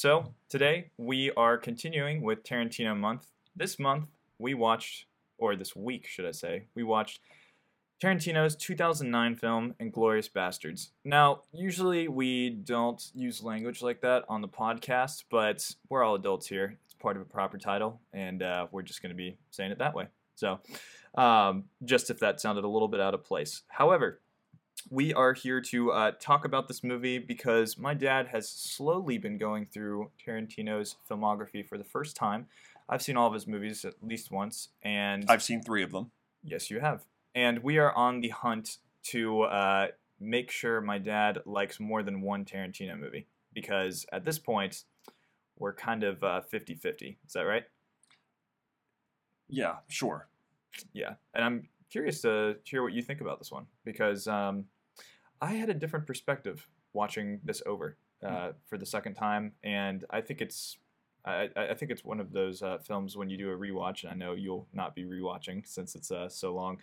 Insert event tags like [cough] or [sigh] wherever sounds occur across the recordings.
So, today we are continuing with Tarantino month. This month we watched, or this week, should I say, we watched Tarantino's 2009 film Inglourious Basterds. Now, usually we don't use language like that on the podcast, but we're all adults here. It's part of a proper title, and uh, we're just going to be saying it that way. So, um, just if that sounded a little bit out of place. However, we are here to uh, talk about this movie because my dad has slowly been going through Tarantino's filmography for the first time. I've seen all of his movies at least once, and I've seen three of them. Yes, you have. And we are on the hunt to uh, make sure my dad likes more than one Tarantino movie. Because at this point, we're kind of uh, 50 50. Is that right? Yeah, sure. Yeah. And I'm curious to hear what you think about this one. Because um, I had a different perspective watching this over uh, for the second time. And I think it's. I, I think it's one of those uh, films when you do a rewatch, and I know you'll not be rewatching since it's uh, so long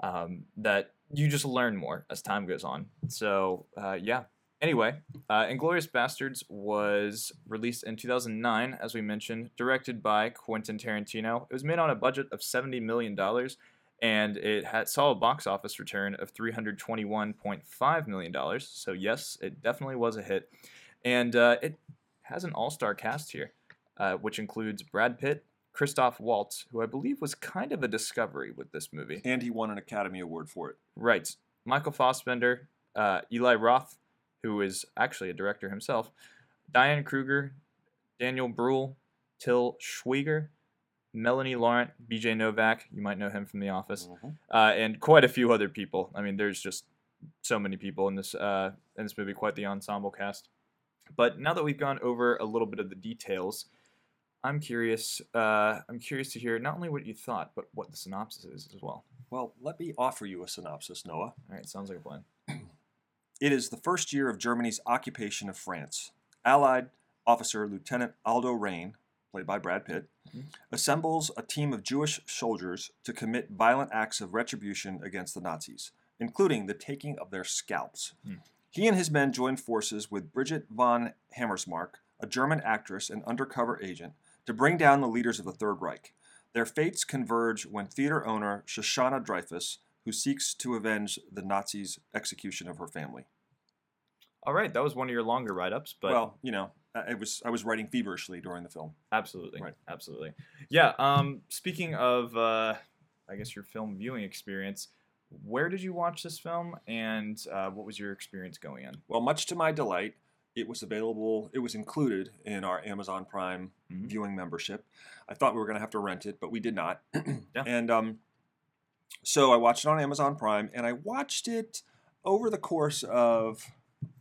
um, that you just learn more as time goes on. So uh, yeah. Anyway, uh, Inglourious Basterds was released in 2009, as we mentioned, directed by Quentin Tarantino. It was made on a budget of 70 million dollars, and it had saw a box office return of 321.5 million dollars. So yes, it definitely was a hit, and uh, it has an all-star cast here, uh, which includes Brad Pitt, Christoph Waltz, who I believe was kind of a discovery with this movie. And he won an Academy Award for it. Right. Michael Fassbender, uh, Eli Roth, who is actually a director himself, Diane Kruger, Daniel Bruhl, Til Schweiger, Melanie Laurent, BJ Novak, you might know him from The Office, uh, and quite a few other people. I mean, there's just so many people in this uh, in this movie, quite the ensemble cast. But now that we've gone over a little bit of the details, I'm curious. Uh, I'm curious to hear not only what you thought, but what the synopsis is as well. Well, let me offer you a synopsis, Noah. All right, sounds like a plan. [clears throat] It is the first year of Germany's occupation of France. Allied officer Lieutenant Aldo Raine, played by Brad Pitt, Mhm. assembles a team of Jewish soldiers to commit violent acts of retribution against the Nazis, including the taking of their scalps. Hmm. He and his men join forces with Bridget von Hammersmark, a German actress and undercover agent, to bring down the leaders of the Third Reich. Their fates converge when theater owner Shoshana Dreyfus, who seeks to avenge the Nazis' execution of her family. All right, that was one of your longer write-ups, but well, you know, I was I was writing feverishly during the film. absolutely, Right. absolutely. Yeah. Um, speaking of, uh, I guess your film viewing experience, where did you watch this film, and uh, what was your experience going in? Well, much to my delight, it was available. It was included in our Amazon Prime Mhm. viewing membership. I thought we were going to have to rent it, but we did not. [clears throat] Yeah. And um, so I watched it on Amazon Prime, and I watched it over the course of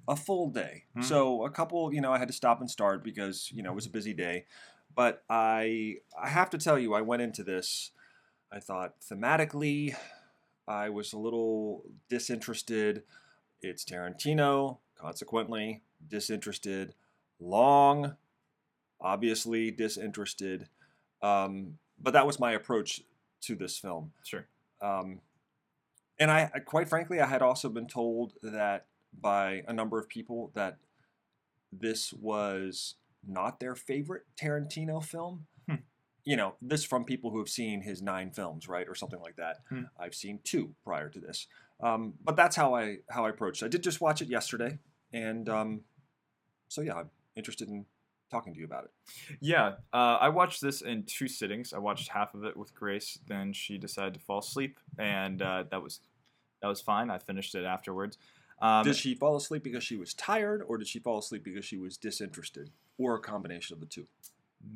a full day. Mhm. So a couple, you know, I had to stop and start because you know it was a busy day. But I, I have to tell you, I went into this. I thought thematically, I was a little disinterested. It's Tarantino, consequently disinterested. Long, obviously disinterested. Um, but that was my approach to this film. Sure. Um, and I- quite frankly, I had also been told that by a number of people that this was not their favorite Tarantino film. Hmm. You know, this from people who have seen his nine films, right, or something like that. Hmm. I've seen two prior to this, um, but that's how I how I approached. I did just watch it yesterday, and um, so yeah, I'm interested in talking to you about it. Yeah, uh, I watched this in two sittings. I watched half of it with Grace, then she decided to fall asleep, and uh, that was that was fine. I finished it afterwards. Um, did she fall asleep because she was tired, or did she fall asleep because she was disinterested, or a combination of the two?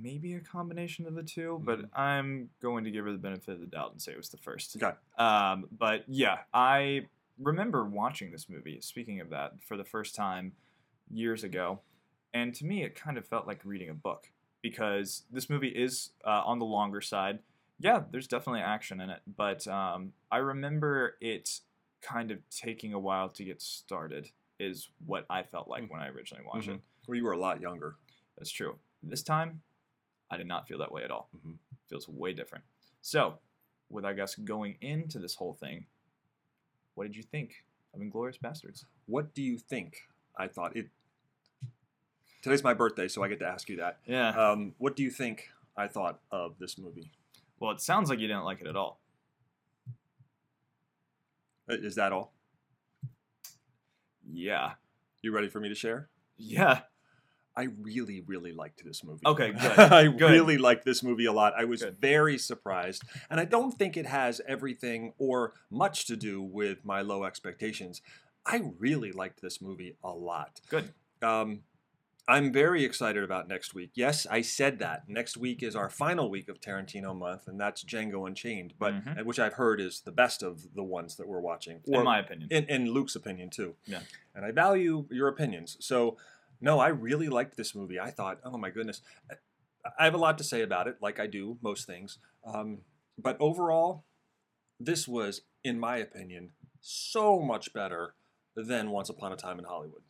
maybe a combination of the two, but Mhm. I'm going to give her the benefit of the doubt and say it was the first. Okay. Um, but yeah, I remember watching this movie. Speaking of that, for the first time years ago, and to me, it kind of felt like reading a book. because this movie is uh, on the longer side. Yeah, there's definitely action in it, but um, I remember it kind of taking a while to get started. Is what I felt like Mhm. when I originally watched Mhm. it. Well, you were a lot younger. That's true. This time, I did not feel that way at all. Mhm. Feels way different. So, with I guess going into this whole thing, what did you think of Inglourious Basterds? What do you think? I thought it. Today's my birthday, so I get to ask you that. Yeah. Um, what do you think I thought of this movie? well, it sounds like you didn't like it at all. Uh, Is that all? Yeah. You ready for me to share? Yeah. I really, really liked this movie. Okay, [laughs] good, I good. really liked this movie a lot. I was Good. very surprised. And I don't think it has everything or much to do with my low expectations. I really liked this movie a lot. Good. Um, I'm very excited about next week. Yes, I said that. Next week is our final week of Tarantino month, and that's Django Unchained, but Mhm. which I've heard is the best of the ones that we're watching. in my opinion. in, in Luke's opinion too. Yeah. And I value your opinions. So, no, I really liked this movie. I thought, oh my goodness, I- I have a lot to say about it, like I do most things. Um, but overall, this was, in my opinion, so much better than Once Upon a Time in Hollywood,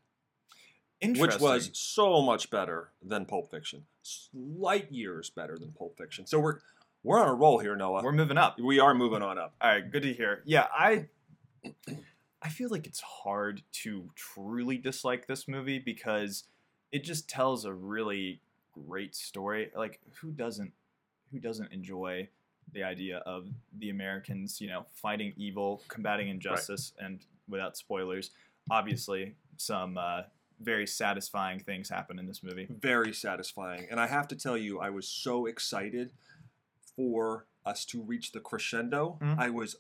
which was so much better than Pulp Fiction, light years better than Pulp Fiction. So we're we're on a roll here, Noah. We're moving up. we are moving on up. All right, good to hear. Yeah, I I feel like it's hard to truly dislike this movie because it just tells a really great story. Like who doesn't who doesn't enjoy the idea of the Americans, you know, fighting evil, combating injustice and without spoilers, obviously some uh, very satisfying things happen in this movie. very satisfying. And I have to tell you, I was so excited for us to reach the crescendo. Mhm. I was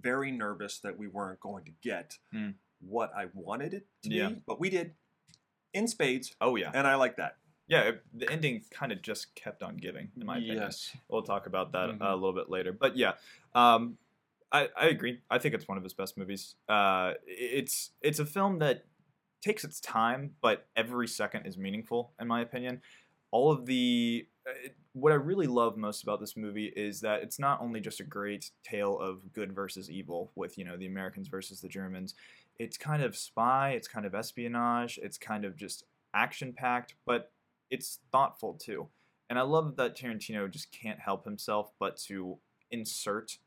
very nervous that we weren't going to get Mm. what I wanted it to Yeah. be, but we did in spades, Oh yeah. and I like that. Yeah, it- the ending kind of just kept on giving in my opinion. Yes. We'll talk about that uh, a little bit later. But yeah, um, I, I agree. I think it's one of his best movies. Uh, it's it's a film that takes its time, but every second is meaningful, in my opinion. All of the uh, what I really love most about this movie is that it's not only just a great tale of good versus evil with you know the Americans versus the Germans. It's kind of spy. It's kind of espionage. It's kind of just action packed, but it's thoughtful too. And I love that Tarantino just can't help himself but to insert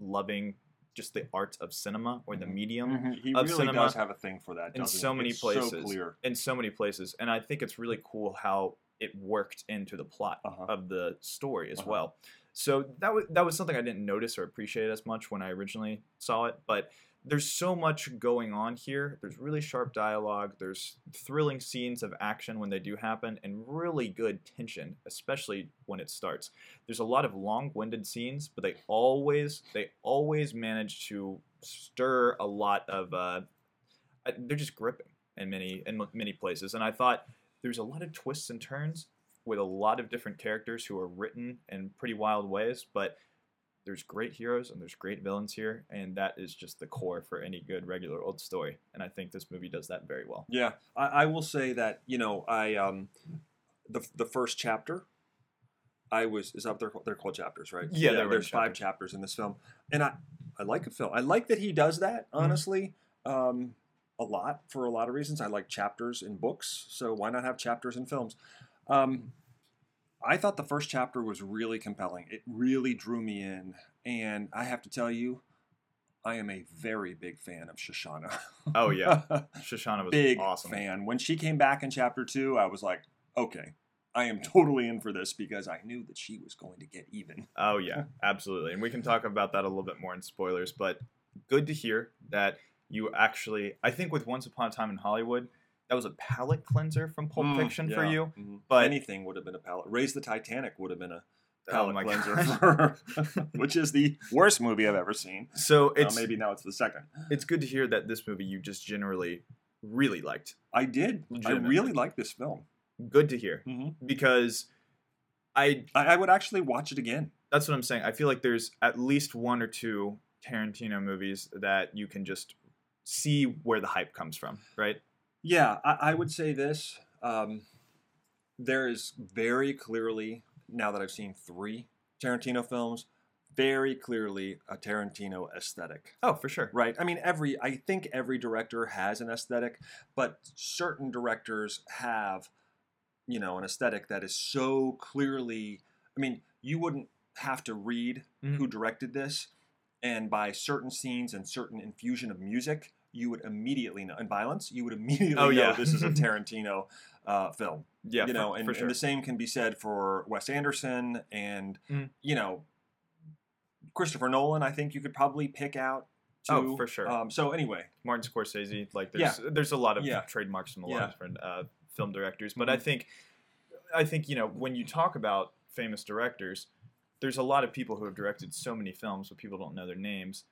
loving just the art of cinema or the Mhm. medium He of really cinema does have a thing for that. in so he? many It's places. So clear. in so many places. And I think it's really cool how it worked into the plot Uh-huh. of the story as Uh-huh. well. So that was that was something I didn't notice or appreciate as much when I originally saw it, but there's so much going on here. There's really sharp dialogue, there's thrilling scenes of action when they do happen and really good tension, especially when it starts. There's a lot of long-winded scenes, but they always they always manage to stir a lot of uh uh, they're just gripping in many in many places and I thought there's a lot of twists and turns with a lot of different characters who are written in pretty wild ways, but there's great heroes and there's great villains here, and that is just the core for any good regular old story. And I think this movie does that very well. Yeah, I, I will say that you know I um the the first chapter. I was is up there. They're called chapters, right? Yeah, they're there's five chapters. chapters in this film, and I I like a film. I like that he does that. Mm-hmm. Honestly, um, a lot for a lot of reasons. I like chapters in books, so why not have chapters in films? Um, I thought the first chapter was really compelling. It really drew me in, and I have to tell you, I am a very big fan of Shoshana. Oh yeah, [laughs] Shoshana was big awesome. fan. When she came back in chapter two, I was like, okay, I am [laughs] totally in for this because I knew that she was going to get even. Oh yeah, absolutely. And we can talk about that a little bit more in spoilers, but good to hear that you actually I think with Once Upon a Time in Hollywood, that was a palate cleanser from Pulp Mm, Fiction for yeah. you. Mhm. But anything would have been a palate. Raise the Titanic would have been a Oh palate my cleanser, for, [laughs] [laughs] which is the worst movie I've ever seen. so Uh, maybe now it's the second. it's good to hear that this movie you just generally really liked. I did. I really like this film. Good to hear Mm-hmm. because I I, I would actually watch it again. that's what I'm saying. I feel like there's at least one or two Tarantino movies that you can just see where the hype comes from, right? Yeah, I, I would say this. Um, there is very clearly now that I've seen three Tarantino films, very clearly a Tarantino aesthetic. Oh, for sure. Right. I mean, every I think every director has an aesthetic, but certain directors have, you know, an aesthetic that is so clearly. I mean, you wouldn't have to read Mhm. who directed this, and by certain scenes and certain infusion of music, you would immediately know. And violence, you would [laughs] immediately Oh, know yeah. this is a [laughs] Tarantino uh, film Yeah, you for- know, and, for sure. and the same can be said for Wes Anderson and Mhm. you know Christopher Nolan. I think you could probably pick out. Too. Oh, for sure. Um, so anyway, Martin Scorsese. Like there's there's a lot of Yeah. trademarks from a lot Yeah. of different uh, film directors, but I Mhm. think I think you know when you talk about famous directors, there's a lot of people who have directed so many films, but people don't know their names.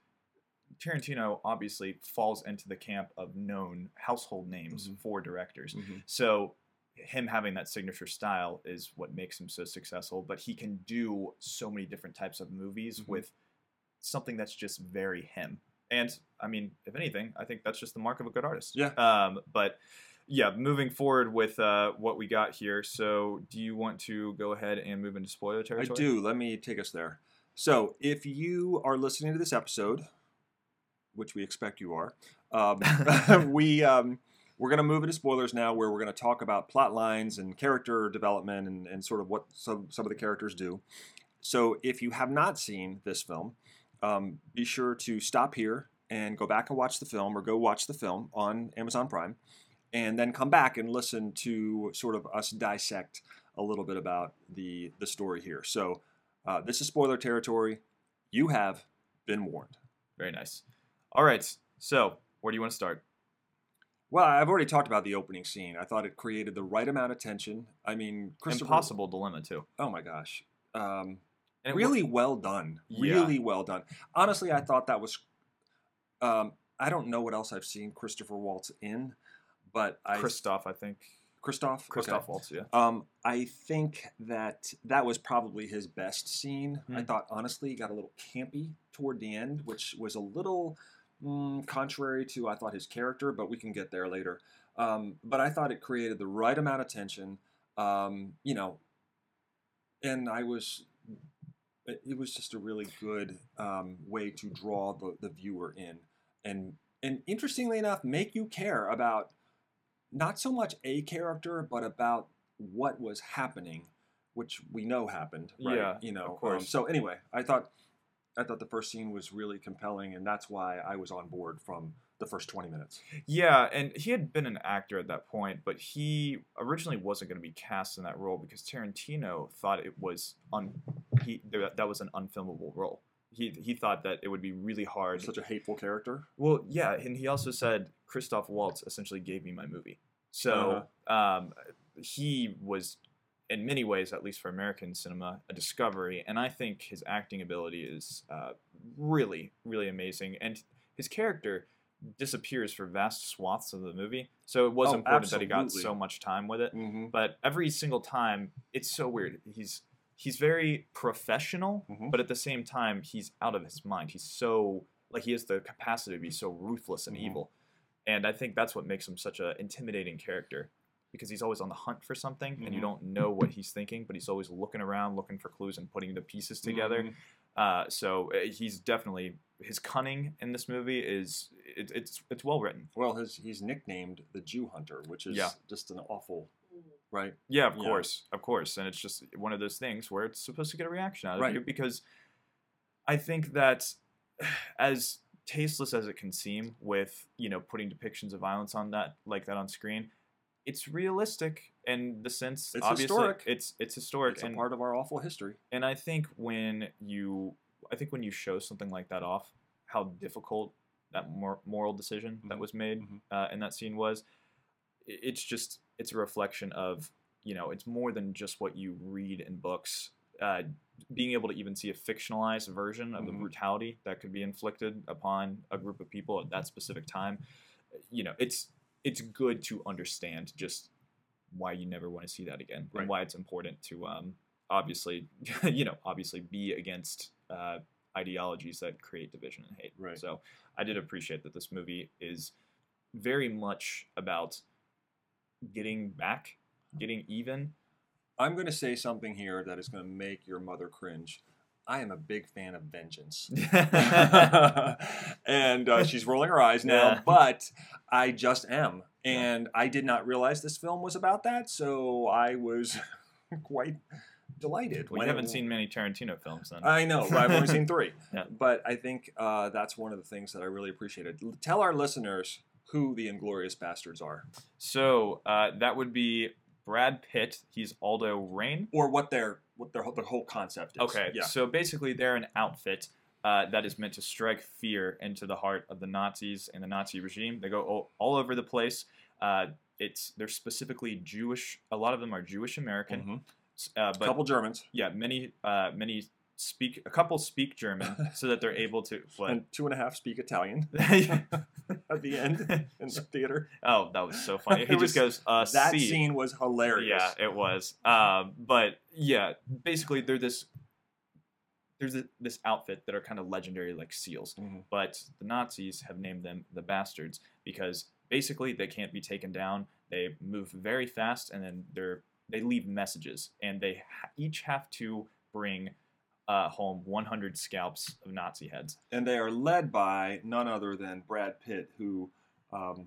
Tarantino obviously falls into the camp of known household names Mhm. for directors. So him having that signature style is what makes him so successful. But he can do so many different types of movies Mhm. with something that's just very him. And I mean, if anything, I think that's just the mark of a good artist. Yeah. Um, but yeah, moving forward with uh, what we got here. So, do you want to go ahead and move into spoiler territory? I do. Let me take us there. So if you are listening to this episode, which we expect you are, um, [laughs] we um, we're going to move into spoilers now, where we're going to talk about plot lines and character development and, and sort of what some some of the characters do. So if you have not seen this film, um, be sure to stop here and go back and watch the film, or go watch the film on Amazon Prime, and then come back and listen to sort of us dissect a little bit about the the story here. So uh, this is spoiler territory. You have been warned. Very nice. All right. So, where do you want to start? Well, I've already talked about the opening scene. I thought it created the right amount of tension. I mean, Christopher. Impossible dilemma too. Oh my gosh. Um, And really well done. Yeah. Really well done. Honestly, I thought that was. Um, I don't know what else I've seen Christopher Waltz in, but I Christoph, I think. Christoph. Okay. Christoph Waltz, yeah. Um, I think that that was probably his best scene. I Hmm. thought honestly, he got a little campy toward the end, which was a little mm, contrary to I thought his character, but we can get there later. Um, but I thought it created the right amount of tension. Um, you know, and I was. It it was just a really good um, way to draw the, the viewer in, and and interestingly enough, make you care about not so much a character, but about what was happening, which we know happened. Right? Yeah, you know. of course. Um, so anyway, I thought I thought the first scene was really compelling, and that's why I was on board from the first twenty minutes. Yeah, and he had been an actor at that point, but he originally wasn't going to be cast in that role because Tarantino thought it was un he that that was an unfilmable role. He he thought that it would be really hard. Such a hateful character. Well, yeah, and he also said Christoph Waltz essentially gave me my movie. So um, he was, in many ways, at least for American cinema, a discovery. And I think his acting ability is uh, really, really amazing. And his character disappears for vast swaths of the movie. So it was Oh, important that he got so much time with it. Mm-hmm. But every single time, it's so weird. He's he's very professional, Mhm. but at the same time, he's out of his mind. He's so like he has the capacity to be so ruthless and Mhm. evil, and I think that's what makes him such an intimidating character because he's always on the hunt for something, and you Mhm. don't know what he's thinking, but he's always looking around, looking for clues and putting the pieces together. Mhm. Uh, so uh, he's definitely his cunning in this movie is it, it's it's well written. Well, his he's nicknamed the Jew Hunter, which is Yeah. just an awful, right? Yeah, of Yeah. course, of course, and it's just one of those things where it's supposed to get a reaction out of Right. you because I think that [sighs] as tasteless as it can seem with you know putting depictions of violence on that like that on screen, it's realistic in the sense It's obviously historic. it's it's historic It's a and part of our awful history. and I think when you I think when you show something like that off, how difficult that mor- moral decision that Mhm. was made Mhm. uh, in that scene was, it's just it's a reflection of you know it's more than just what you read in books. Uh, being able to even see a fictionalized version of the Mhm. brutality that could be inflicted upon a group of people at that specific time, you know, it's it's good to understand just why you never want to see that again Right. and why it's important to um, obviously [laughs] you know obviously be against uh, ideologies that create division and hate Right. so i did appreciate that this movie is very much about getting back getting even I'm going to say something here that is going to make your mother cringe. I am a big fan of Vengeance. [laughs] [laughs] and uh, she's rolling her eyes now, Yeah. but I just am. And I did not realize this film was about that, so I was [laughs] quite delighted. well, you haven't w- seen many Tarantino films then. I know, but I've only seen three. Yeah. But I think uh, that's one of the things that I really appreciated. Tell our listeners who the Inglorious Bastards are, so uh, that would be Brad Pitt. He's Aldo Raine. or what their what their whole- the whole concept is. Okay, Yeah. so basically they're an outfit uh, that is meant to strike fear into the heart of the Nazis and the Nazi regime. They go all, all over the place. Uh, it's they're specifically Jewish. A lot of them are Jewish American, Mhm. uh, but couple Germans yeah, many uh, many speak a couple speak German [laughs] so that they're able to. What? and two and a half speak Italian [laughs] [laughs] at the end in the theater. oh, that was so funny. He was- just goes, uh, That "See." scene was hilarious. Yeah, it was. Um, but yeah, basically they're this. There's a, this outfit that are kind of legendary, like seals. Mhm. But the Nazis have named them the bastards because basically they can't be taken down. They move very fast, and then they're they leave messages, and they ha- each have to bring uh, home 100 scalps of Nazi heads. and they are led by none other than Brad Pitt, who, um,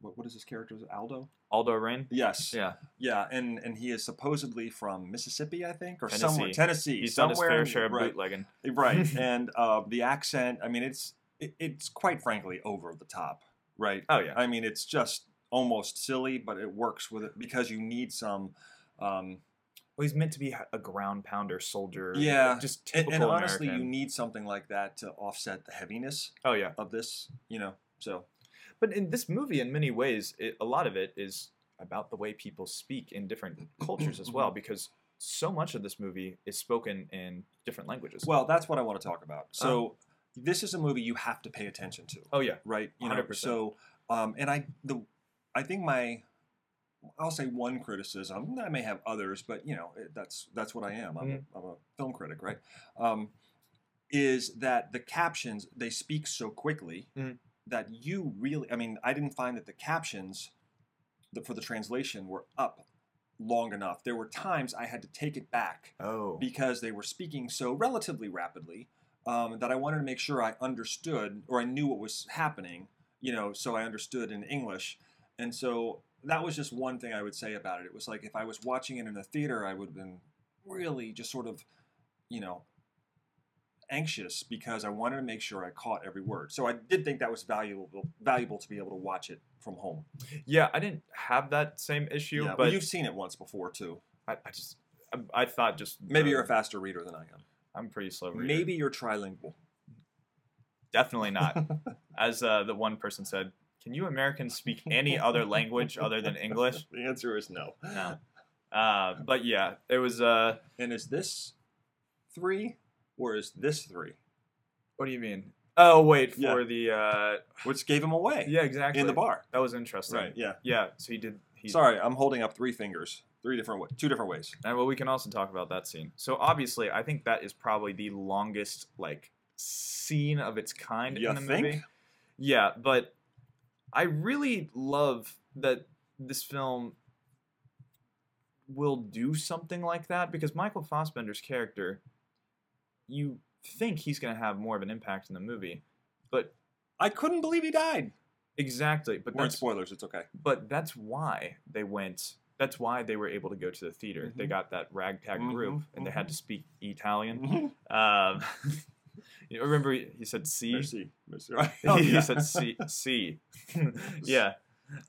what, what is his character? Is Aldo? Aldo Raine. Yes. Yeah, Yeah, and and he is supposedly from Mississippi, I think, or Tennessee. somewhere Tennessee. he's done his somewhere fair share of right, bootlegging. right, [laughs] and uh, the accent. I mean, it's it, it's quite frankly over the top, right? Oh yeah. I mean, it's just almost silly, but it works with it because you need some. Um, Well, he's meant to be a ground pounder soldier. Yeah, just and, typical and honestly, American. you need something like that to offset the heaviness Oh yeah, of this, you know. So but in this movie, in many ways, it, a lot of it is about the way people speak in different [clears throat] cultures as Mm-hmm. well, because so much of this movie is spoken in different languages. Well, that's what I want to talk about. So this is a movie you have to pay attention to, oh yeah, right? You know, 100%. so um, and I the I think my I'll say one criticism. I may have others, but you know it- that's that's what I am. I'm, Mm-hmm. a, I'm a film critic, right? Um, is that the captions they speak so quickly Mhm. that you really? I mean, I didn't find that the captions the, for the translation were up long enough. There were times I had to take it back oh because they were speaking so relatively rapidly um, that I wanted to make sure I understood or I knew what was happening, you know, so I understood in English. And so that was just one thing I would say about it. It was like if I was watching it in a theater, I would have been really just sort of, you know, anxious because I wanted to make sure I caught every word. So I did think that was valuable valuable to be able to watch it from home. yeah, I didn't have that same issue, Yeah, well, but you've seen it once before too. I, I just I, I thought just Maybe you're a faster reader than I am. I'm pretty slow. Reader. Maybe you're trilingual. definitely not. [laughs] As uh, the one person said, can you Americans speak any other language other than English? [laughs] The answer is no. No. Uh, but yeah, it was. Uh, And is this three or is this three? what do you mean? Oh wait, Yeah. for the uh, Which gave him away yeah, exactly in the bar. That was interesting. Right. Yeah. Yeah. So he did. He, Sorry, I'm holding up three fingers, three different ways, two different ways. And well, we can also talk about that scene. So obviously, I think that is probably the longest like scene of its kind You in the think? movie. Yeah, but I really love that this film will do something like that because Michael Fassbender's character, you think he's going to have more of an impact in the movie, but I couldn't believe he died. exactly. But Weren't that's spoilers. It's okay. but that's why they went. That's why they were able to go to the theater. They Mhm. got that ragtag group, and they had to speak Italian. Mhm. Um, [laughs] [laughs] you remember he he said "C." Merci. Merci. Right. [laughs] Oh, he said "C." C. [laughs] yeah,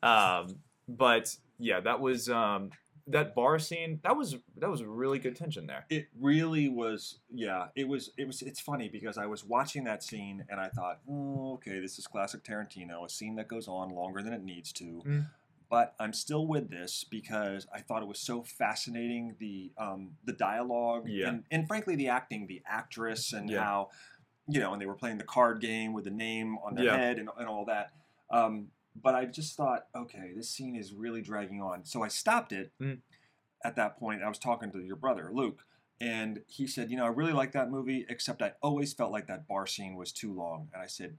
um, but yeah, that was um, that bar scene. That was that was really good tension there. It really was. Yeah. It was. It was. It's funny because I was watching that scene and I thought, oh, okay, this is classic Tarantino, a scene that goes on longer than it needs to. Mm. But I'm still with this because I thought it was so fascinating the um, the dialogue Yeah. and, and frankly the acting, the actress, and Yeah. how you know, and they were playing the card game with the name on their Yeah. head and, and all that. Um, but I just thought, okay, this scene is really dragging on. So I stopped it Mm. at that point. I was talking to your brother, Luke, and he said, you know, I really like that movie, except I always felt like that bar scene was too long. And I said,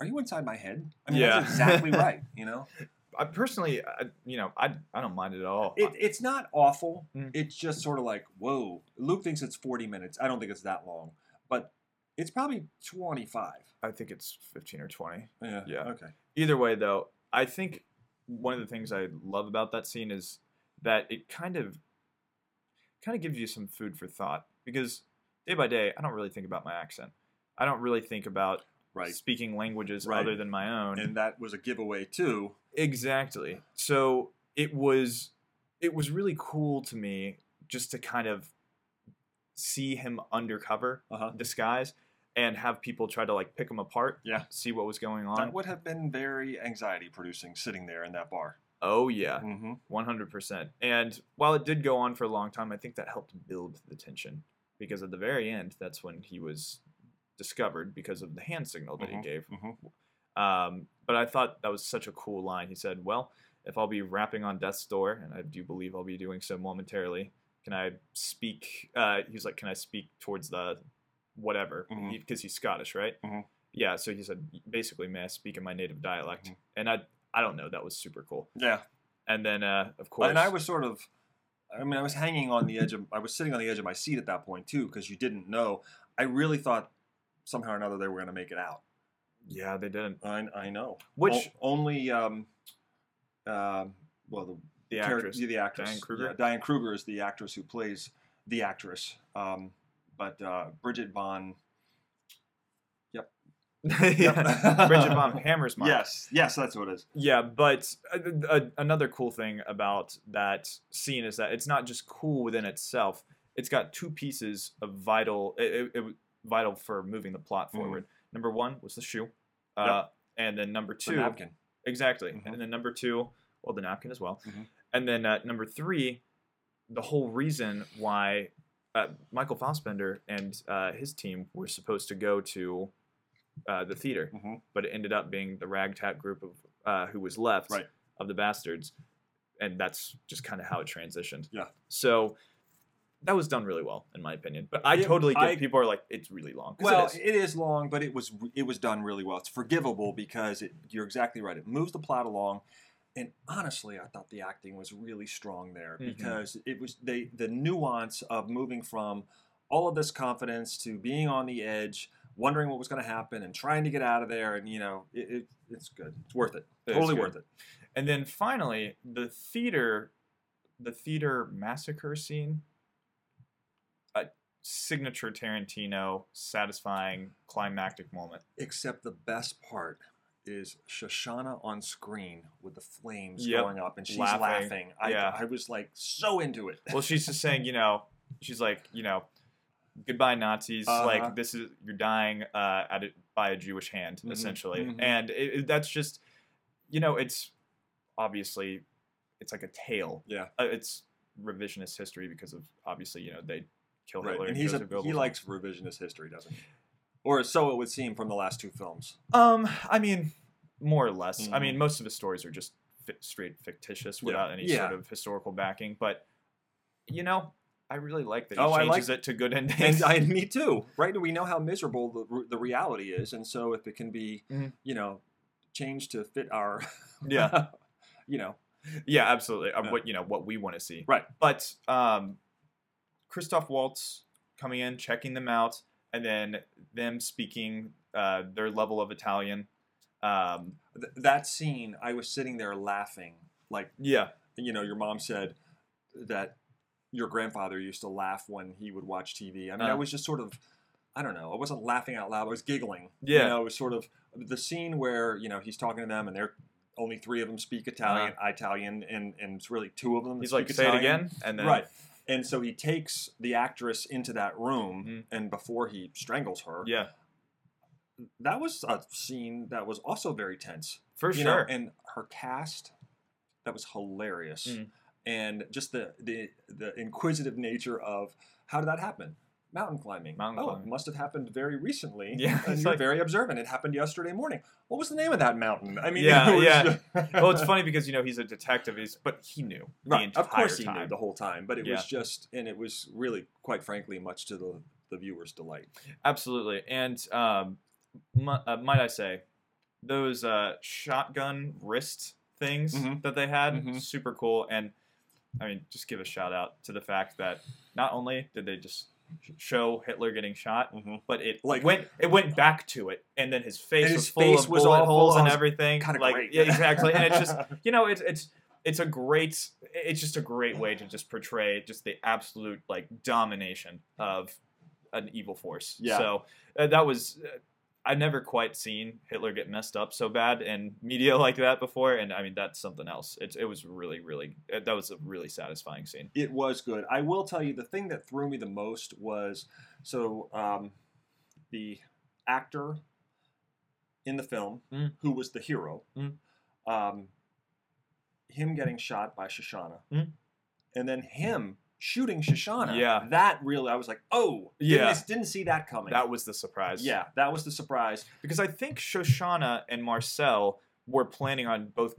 are you inside my head? I mean, Yeah. that's exactly [laughs] right, you know? I personally, I, you know, I I don't mind it at all. It, it's not awful. Mm. It's just sort of like, whoa. Luke thinks it's 40 minutes. I don't think it's that long, but it's probably 25. I think it's 15 or 20. Yeah. Yeah. Okay. Either way, though, I think one of the things I love about that scene is that it kind of kind of gives you some food for thought because day by day, I don't really think about my accent. I don't really think about Right. speaking languages Right. other than my own. And that was a giveaway too. Exactly. So it was it was really cool to me just to kind of see him undercover Uh-huh. disguise and have people try to like pick him apart, Yeah. see what was going on. That would have been very anxiety producing sitting there in that bar. oh yeah, Mm-hmm. 100%. And while it did go on for a long time, I think that helped build the tension because at the very end that's when he was discovered because of the hand signal that Mhm. he gave. Mm-hmm. Um, but I thought that was such a cool line. He said, "Well, if I'll be rapping on death's door, and I do believe I'll be doing so momentarily, can I speak?" Uh, he was like, "Can I speak towards the whatever?" Because he's Scottish, right? Mhm. Yeah. So he said, basically, "May I speak in my native dialect?" Mhm. And I, I don't know, that was super cool. Yeah. And then, uh, of course, And I was sort of, I mean, I was hanging on the edge of, I was sitting on the edge of my seat at that point too, because you didn't know. I really thought somehow or another they were going to make it out. yeah, they didn't. I, I know. Which O- only, um, um, well, the the char- actress, the, actress, Diane Kruger? Yeah, Diane Kruger is the actress who plays the actress. Um, but uh, Bridget Von. yep. [laughs] [laughs] Bridget von Hammersmark. Yes, yes, that's what it is. Yeah, but uh, uh, another cool thing about that scene is that it's not just cool within itself. It's got two pieces of vital, it, it, it- vital for moving the plot Mhm. forward. Number one was the shoe, uh, and then number The two, napkin. exactly, Mhm. and then number two, well, the napkin as well, Mhm. and then uh, number three, the whole reason why uh, Michael Fassbender and uh, his team were supposed to go to uh, the theater Mhm. but it ended up being the ragtag group of uh, who was left Right. of the bastards, and that's just kind of how it transitioned. Yeah. So that was done really well, in my opinion. But I Yeah, totally get I- people are like, it's really long. Well, it is. it is long, but it was it was done really well. It's forgivable because it, you're exactly right. It moves the plot along, and honestly, I thought the acting was really strong there Mhm. because it was they the nuance of moving from all of this confidence to being on the edge, wondering what was going to happen, and trying to get out of there. And you know, it, it, it's good. It's worth it. It totally worth it. and then finally, the theater, the theater massacre scene, signature Tarantino, satisfying climactic moment. Except the best part is Shoshana on screen with the flames Yep. going up, and she's Laughing. laughing. I, Yeah. I was like so into it. Well, she's just saying, you know, she's like, you know, goodbye Nazis. Uh-huh. Like this is you're dying uh, at it by a Jewish hand, Mhm, essentially, mhm. and it, it- that's just, you know, it's obviously it's like a tale. Yeah. Uh, it's revisionist history because of obviously, you know, they kill Right, Hitler and and he's a, he likes revisionist history, doesn't he? Or so it would seem from the last two films. Um, I mean, more or less. I Mhm. mean, most of his stories are just fi- straight fictitious without any Yeah. sort of historical backing, but you know. I really like that he Oh, I changes like- it to good endings. And I, [laughs] me too. Right? We know how miserable the, the reality is, and so if it can be, Mhm. you know, changed to fit our, [laughs] Yeah. you know, Yeah, absolutely. Yeah. what you know, what we want to see. Right. But um, Christoph Waltz coming in, checking them out, and then them speaking uh, their level of Italian. Um, th- that scene, I was sitting there laughing, like yeah, you know, your mom said that your grandfather used to laugh when he would watch TV. I mean, I Uh. was just sort of, I don't know, I wasn't laughing out loud. I was giggling. Yeah. You know, it was sort of the scene where you know he's talking to them and they're only three of them speak Italian, Italian, and and it's really two of them. Uh. he's like, say it again, and then Right. And so he takes the actress into that room, Mhm. and before he strangles her, Yeah, that was a scene that was also very tense. for you sure. know, and her cast that was hilarious Mm. and just the, the the inquisitive nature of how did that happen mountain climbing Mountain oh climbing. it must have happened very recently [laughs] Yeah, and you're like- very observant it happened yesterday morning what was the name of that mountain i mean [laughs] Yeah, it yeah. just- [laughs] well, it's funny because you know he's a detective, he's but he knew right of course he time. knew the whole time but it Yeah. was just and it was really quite frankly much to the the viewer's delight Absolutely, and um, mu- uh, might I say, those uh, shotgun wrist things Mhm. that they had. Mhm. Super cool. And I mean, just give a shout out to the fact that not only did they just show Hitler getting shot, Mm-hmm. but it Like- went it went back to it, and then his face And was his full face of was bullet all holes and everything. Kind of like, great. Yeah, exactly. And it's just [laughs] you know, it's it's it's a great it's just a great way to just portray just the absolute like domination of an evil force. Yeah. So uh, that was. I've never quite seen Hitler get messed up so bad in media [laughs] like that before, and I mean that's something else. It's it was really, really uh, that was a really satisfying scene. it was good. I will tell you the thing that threw me the most was so um, the actor in the film Mm. who was the hero, Mm. um, him getting shot by Shoshana, Mm. and then him shooting Shoshana. Yeah. that really I was like, oh, Yeah. didn't, didn't see that coming. That was the surprise. yeah, that was the surprise. because I think Shoshana and Marcel were planning on both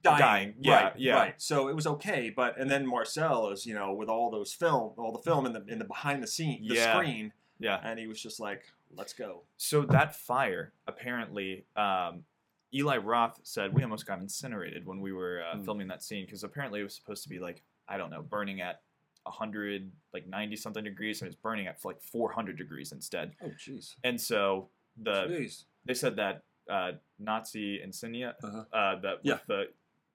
Dying, Dying, yeah, right, yeah. right. So it was okay, but and then Marcel is, you know, with all those film, all the film in the in the behind the scene, the Yeah. screen, yeah. and he was just like, "Let's go." So that fire, apparently, um, Eli Roth said we almost got incinerated when we were uh, Mm. filming that scene because apparently it was supposed to be like I don't know, burning at hundred, like ninety something degrees, and it's burning at like four hundred degrees instead. Oh, jeez. And so the Jeez. they said that uh, Nazi insignia Uh-huh. uh, that Yeah. the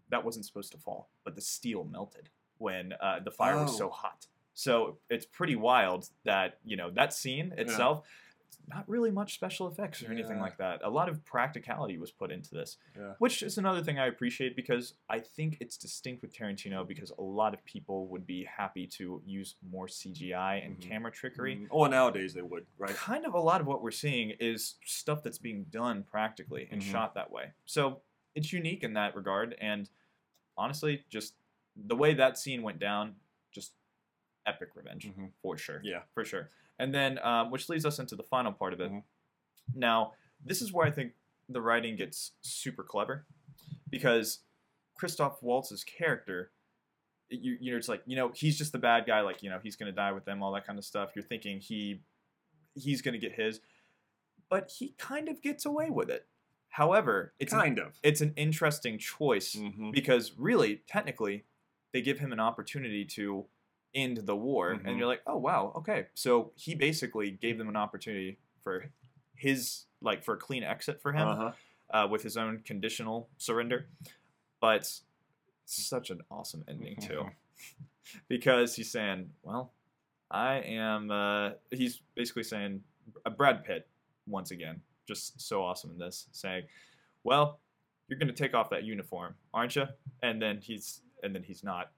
that wasn't supposed to fall, but the steel melted when uh, the fire was Oh. so hot. So it's pretty wild that you know that scene itself. It's not really much special effects or anything like that. A lot of practicality was put into this, Yeah. which is another thing I appreciate because I think it's distinct with Tarantino because a lot of people would be happy to use more CGI and Mhm. camera trickery Mm, Oh, nowadays they would, right? kind of a lot of what we're seeing is stuff that's being done practically and Mhm. shot that way. So it's unique in that regard. And honestly, just the way that scene went down, just epic revenge Mhm. for sure. Yeah. For sure. And then, um, which leads us into the final part of it. Mhm. Now, this is where I think the writing gets super clever because Christoph Waltz's character you, you know, it's like you know he's just the bad guy. Like you know he's gonna die with them, all that kind of stuff. You're thinking he he's gonna get his, but he kind of gets away with it. However, it's an, kind of. it's an interesting choice Mhm. because really, technically, they give him an opportunity to end the war, Mhm. and you're like, oh wow, okay. So he basically gave them an opportunity for his like for a clean exit for him Uh-huh. uh, with his own conditional surrender. But such an awesome ending too, [laughs] because he's saying, "Well, I am." Uh, he's basically saying, uh, Brad Pitt once again, just so awesome in this, saying, "Well, you're going to take off that uniform, aren't you?" And then he's, and then he's not.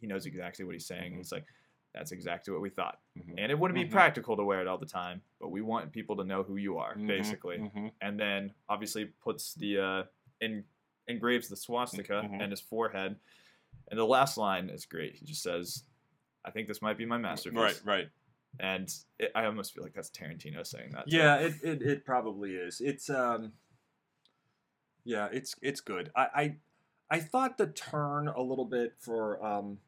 He knows exactly what he's saying. Mhm. He's like, "That's exactly what we thought." Mhm. And it wouldn't be practical to wear it all the time, but we want people to know who you are, Mhm. basically and then obviously puts the uh, in engraves the swastika Mhm. in his forehead. And the last line is great. He just says, "I think this might be my masterpiece." Right, right. And it, I almost feel like that's Tarantino saying that. Yeah, it, it, it probably is. It's um Yeah, it's it's good. I, I I thought the turn a little bit for um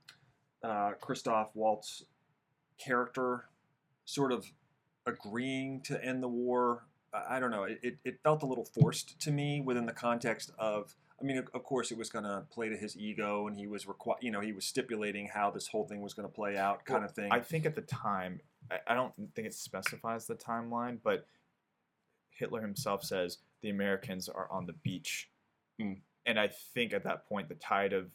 uh Christoph Waltz character sort of agreeing to end the war. I don't know. It, it, felt a little forced to me within the context of. I mean, of course, it was going to play to his ego, and he was requi- You know, he was stipulating how this whole thing was going to play out, kind Well, of thing. I think at the time, I, I don't think it specifies the timeline, but Hitler himself says the Americans are on the beach, Mm. and I think at that point the tide of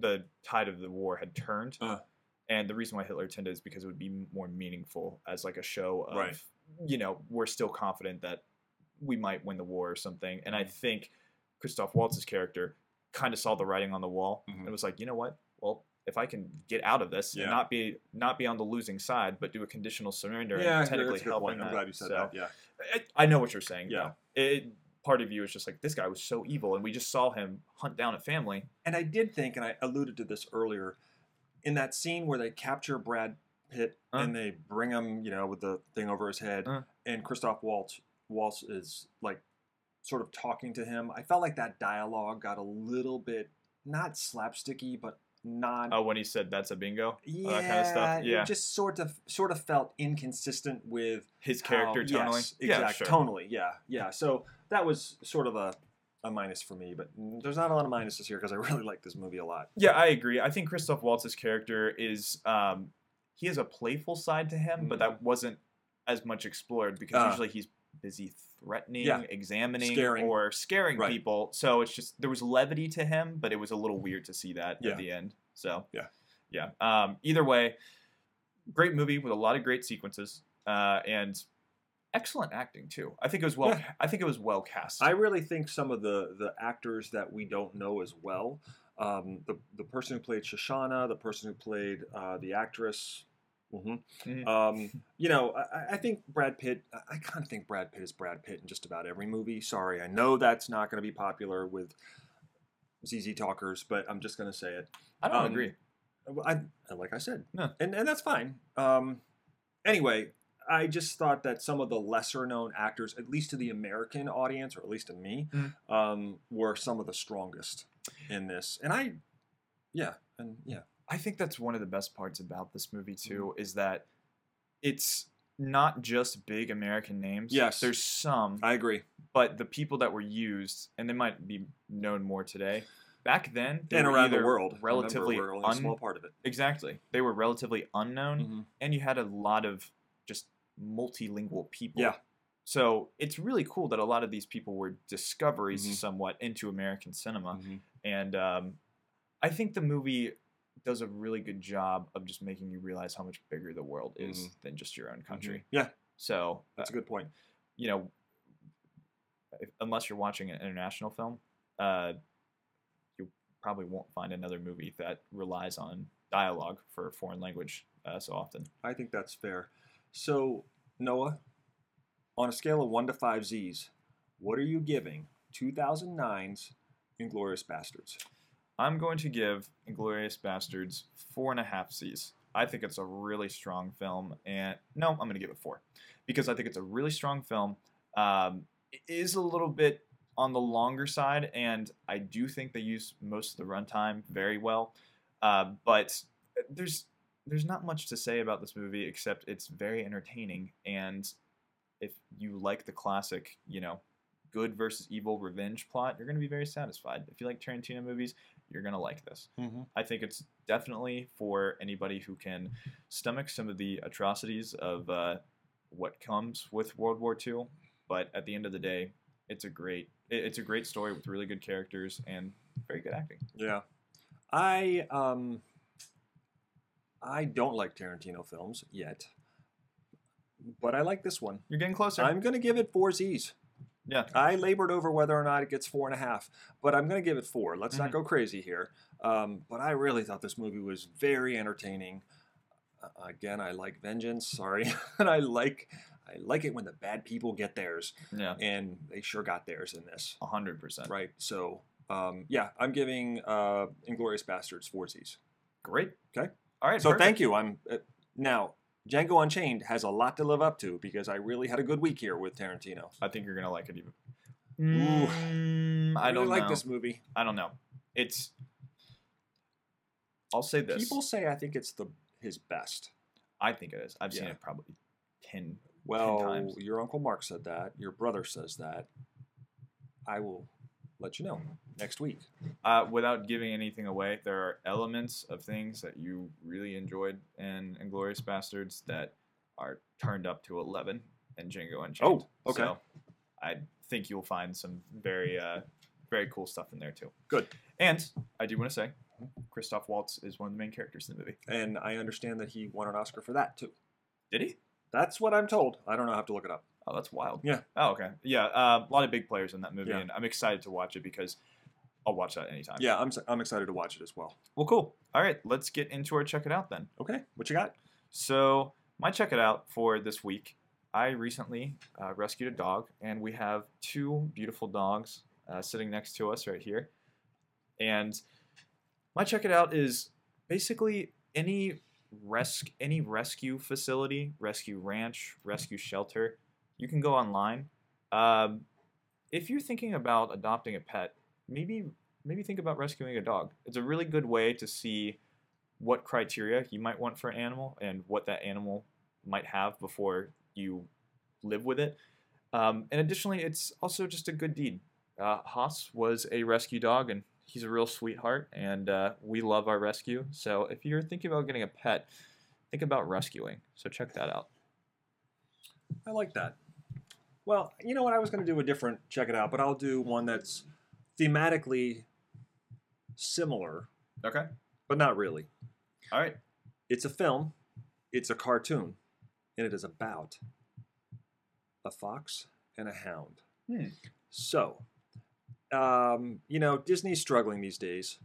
the tide of the war had turned, Uh. and the reason why Hitler attended is because it would be more meaningful as like a show of, Right. you know, we're still confident that we might win the war or something, and I Mhm. think Christoph Waltz's character kind of saw the writing on the wall Mhm. and was like, you know what? Well, if I can get out of this Yeah. and not be not be on the losing side, but do a conditional surrender yeah, and technically that's a good help. I'm glad you said So, that. Yeah. I, I know what you're saying. Yeah. It, part of you is just like this guy was so evil, and we just saw him hunt down a family. And I did think, and I alluded to this earlier, in that scene where they capture Brad Pitt Uh. and they bring him, you know, with the thing over his head, Uh. and Christoph Waltz Waltz is like sort of talking to him. I felt like that dialogue got a little bit not slapsticky, but not Oh, when he said that's a bingo, yeah, that kind of stuff. Yeah, just sort of sort of felt inconsistent with his how- character tonally. Yes, yeah, exactly. sure. Tonally, yeah, yeah. So that was sort of a a minus for me. But there's not a lot of minuses here because I [laughs] really like this movie a lot. Yeah, I agree. I think Christoph Waltz's character is um, he has a playful side to him, but that wasn't as much explored because Ah. usually he's busy threatening, Yeah. examining, Scaring. or scaring Right. people. So it's just there was levity to him, but it was a little weird to see that Yeah. at the end. So Yeah. yeah. Um, either way, great movie with a lot of great sequences uh, and excellent acting too. I think it was well. Yeah. I think it was well cast. I really think some of the the actors that we don't know as well, um, the the person who played Shosanna, the person who played uh, the actress. hmm Mhm. Um, you know, I, I think Brad Pitt. I- I kind of think Brad Pitt is Brad Pitt in just about every movie. Sorry, I know that's not going to be popular with ZZ talkers, but I'm just going to say it. I don't um, agree. I, like I said, No. and and that's fine. Um, anyway, I just thought that some of the lesser known actors, at least to the American audience, or at least to me, Mhm. um, were some of the strongest in this. And I, yeah, and yeah, I think that's one of the best parts about this movie Mm-hmm. too is that it's not just big American names. Yes. there's some, I agree. but the people that were used, and they might be known more today. Back then, they and were around the world, relatively Remember, we're only a un- small part of it. exactly. They were relatively unknown, Mhm. and you had a lot of multilingual people. Yeah. So it's really cool that a lot of these people were discoveries Mhm. somewhat into American cinema. Mhm. and um, I think the movie does a really good job of just making you realize how much bigger the world is Mhm. than just your own country. Mhm. Yeah, So, that's uh, a good point. you know, if, unless you're watching an international film, uh, you probably won't find another movie that relies on dialogue for a foreign language uh, so often. I think that's fair. So, Noah, on a scale of one to five Z's, what are you giving 2009's Inglourious Basterds? I'm going to give Inglourious Basterds four and a half Zs. I think it's a really strong film, and no, I'm going to give it four because I think it's a really strong film. Um, it is a little bit on the longer side, and I do think they use most of the runtime very well. Uh, but there's there's not much to say about this movie except it's very entertaining, and if you like the classic, you know, good versus evil revenge plot, you're going to be very satisfied. If you like Tarantino movies, you're going to like this. Mm-hmm. I think it's definitely for anybody who can stomach some of the atrocities of uh, what comes with World War II. But at the end of the day, it's a great it's a great story with really good characters and very good acting. Yeah. I um I don't like Tarantino films yet. But I like this one. You're getting closer. I'm gonna give it four Z's. yeah, I labored over whether or not it gets four and a half, but I'm gonna give it four. Let's Mhm. not go crazy here. Um, but I really thought this movie was very entertaining. Uh, again, I like vengeance. Sorry, [laughs] and I like I like it when the bad people get theirs, yeah, and they sure got theirs in this. hundred percent. Right. So um, yeah, I'm giving uh, Inglourious Basterds four Z's. Great. Okay. All right. So perfect. thank you. I'm uh, now Django Unchained has a lot to live up to because I really had a good week here with Tarantino. I think you're gonna like it even. Ooh. Mm, I don't like this movie. I don't know. It's. I'll say this. People say I think it's the his best. I think it is. I've seen it probably ten. Well, times. your uncle Mark said that. Your brother says that. I will let you know next week. Uh, without giving anything away, there are elements of things that you really enjoyed in Inglourious Basterds that are turned up to eleven in Django Unchained. Oh, okay. So I think you'll find some very, uh, very cool stuff in there too. Good. And I do want to say, Christoph Waltz is one of the main characters in the movie. And I understand that he won an Oscar for that too. Did he? That's what I'm told. I don't know. I have to look it up. Oh, that's wild. Yeah. Oh, okay. Yeah. Uh, a lot of big players in that movie, Yeah. and I'm excited to watch it because I'll watch that anytime. Yeah, I'm I'm excited to watch it as well. Well, cool. All right, let's get into our check it out then. Okay, what you got? So, my check it out for this week, I recently uh, rescued a dog, and we have two beautiful dogs uh, sitting next to us right here. And my check it out is basically any res- any rescue facility, rescue ranch, rescue shelter. You can go online. Um, if you're thinking about adopting a pet, maybe maybe think about rescuing a dog. It's a really good way to see what criteria you might want for an animal and what that animal might have before you live with it. Um, and additionally, it's also just a good deed. uh, Haas was a rescue dog, and he's a real sweetheart, and uh, we love our rescue. So if you're thinking about getting a pet, think about rescuing. So check that out. I like that. Well, you know what? I was going to do a different check it out, but I'll do one that's thematically similar, Okay. but not really. All right. It's a film, it's a cartoon, and it is about a fox and a hound. Hmm. So, um, you know, Disney's struggling these days,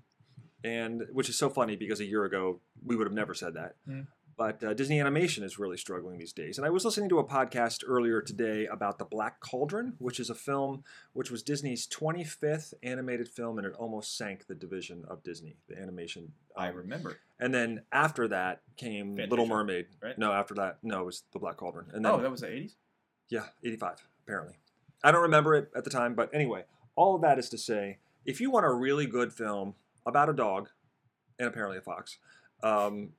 and which is so funny because a year ago we would have never said that. Hmm. But uh, Disney Animation is really struggling these days. And I was listening to a podcast earlier today about The Black Cauldron, which is a film which was Disney's 25th animated film, and it almost sank the division of Disney, the animation. I um, remember. and then after that came Little Mermaid. right? No, after that, no, it was The Black Cauldron. And then, Oh, that was the 80s? yeah, 85, apparently. I don't remember it at the time, but anyway, all of that is to say, if you want a really good film about a dog, and apparently a fox, um,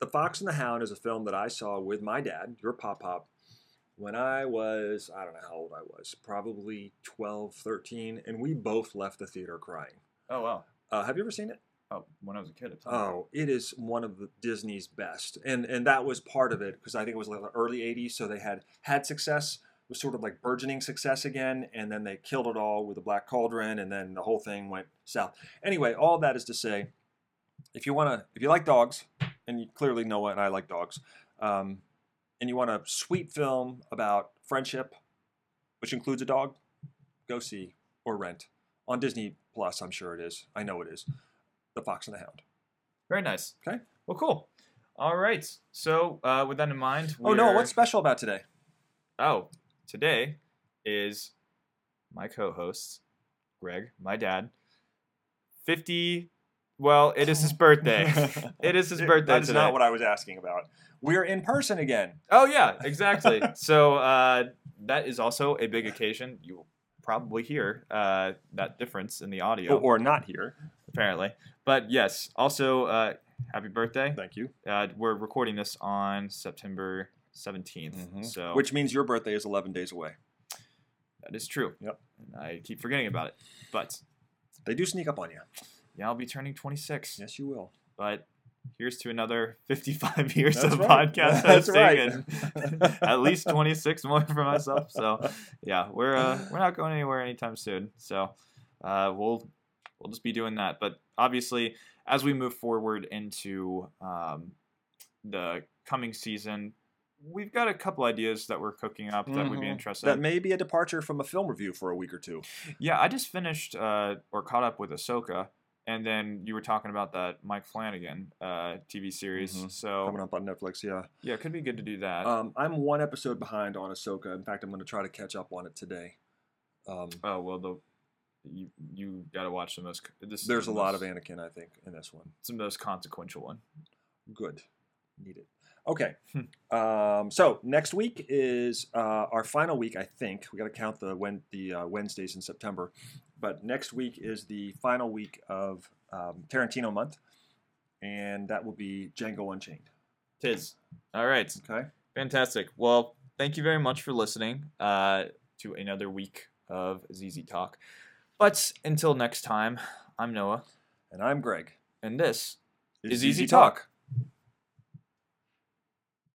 The Fox and the Hound is a film that I saw with my dad, your pop pop, when I was, I don't know how old I was, probably 12, 13, and we both left the theater crying. Oh, wow. Uh, have you ever seen it? Oh, when I was a kid. At the time. Oh, it is one of the Disney's best, and and that was part of it because I think it was like the early '80s, so they had had success, was sort of like burgeoning success again, and then they killed it all with the Black Cauldron, and then the whole thing went south. Anyway, all that is to say, if you want to, if you like dogs, and you clearly know what I like dogs, um, and you want a sweet film about friendship, which includes a dog, go see or rent on Disney Plus. I'm sure it is. I know it is. The Fox and the Hound. Very nice. Okay. Well, cool. All right. So, uh, with that in mind, Oh no, what's special about today? Oh, today is my co-host, Greg, my dad. Fifty. Well, it is his birthday. [laughs] it is his birthday That is today. not what I was asking about. We're in person again. Oh yeah, [laughs] exactly. so uh, that is also a big occasion. You will probably hear uh, that difference in the audio, Or, or not here. apparently. But yes, also uh, happy birthday. Thank you. Uh, we're recording this on September 17th, so Mm-hmm. Which means your birthday is 11 days away. that is true. Yep. And I keep forgetting about it, but They do sneak up on you. Yeah, I'll be turning 26. Yes, you will. But here's to another [laughs] 55 years That's of right. podcast [laughs] That's hosting right. and [laughs] at least 26 more for myself. So yeah, we're uh, we're not going anywhere anytime soon. So uh, we'll we'll just be doing that. But obviously, as we move forward into um, the coming season, we've got a couple ideas that we're cooking up that would be interesting. That may be a departure from a film review for a week or two. yeah, I just finished uh, or caught up with Ahsoka. And then you were talking about that Mike Flanagan uh, TV series. Mhm. So Coming up on Netflix, yeah. yeah, it could be good to do that. Um, I'm one episode behind on Ahsoka. In fact, I'm going to try to catch up on it today. Um, oh well, the you you got to watch the most. This there's the a lot of Anakin, I think, in this one. It's the most consequential one. Good. Need it. Okay. Hmm. um, so next week is uh, our final week, I think. We got to count the when the uh, Wednesdays in September, but next week is the final week of um, Tarantino month, and that will be Django Unchained. Tis. All right. Okay. Fantastic. Well, thank you very much for listening uh, to another week of ZZ Talk. But until next time, I'm Noah, And I'm Greg. and this It's is Easy ZZ Talk.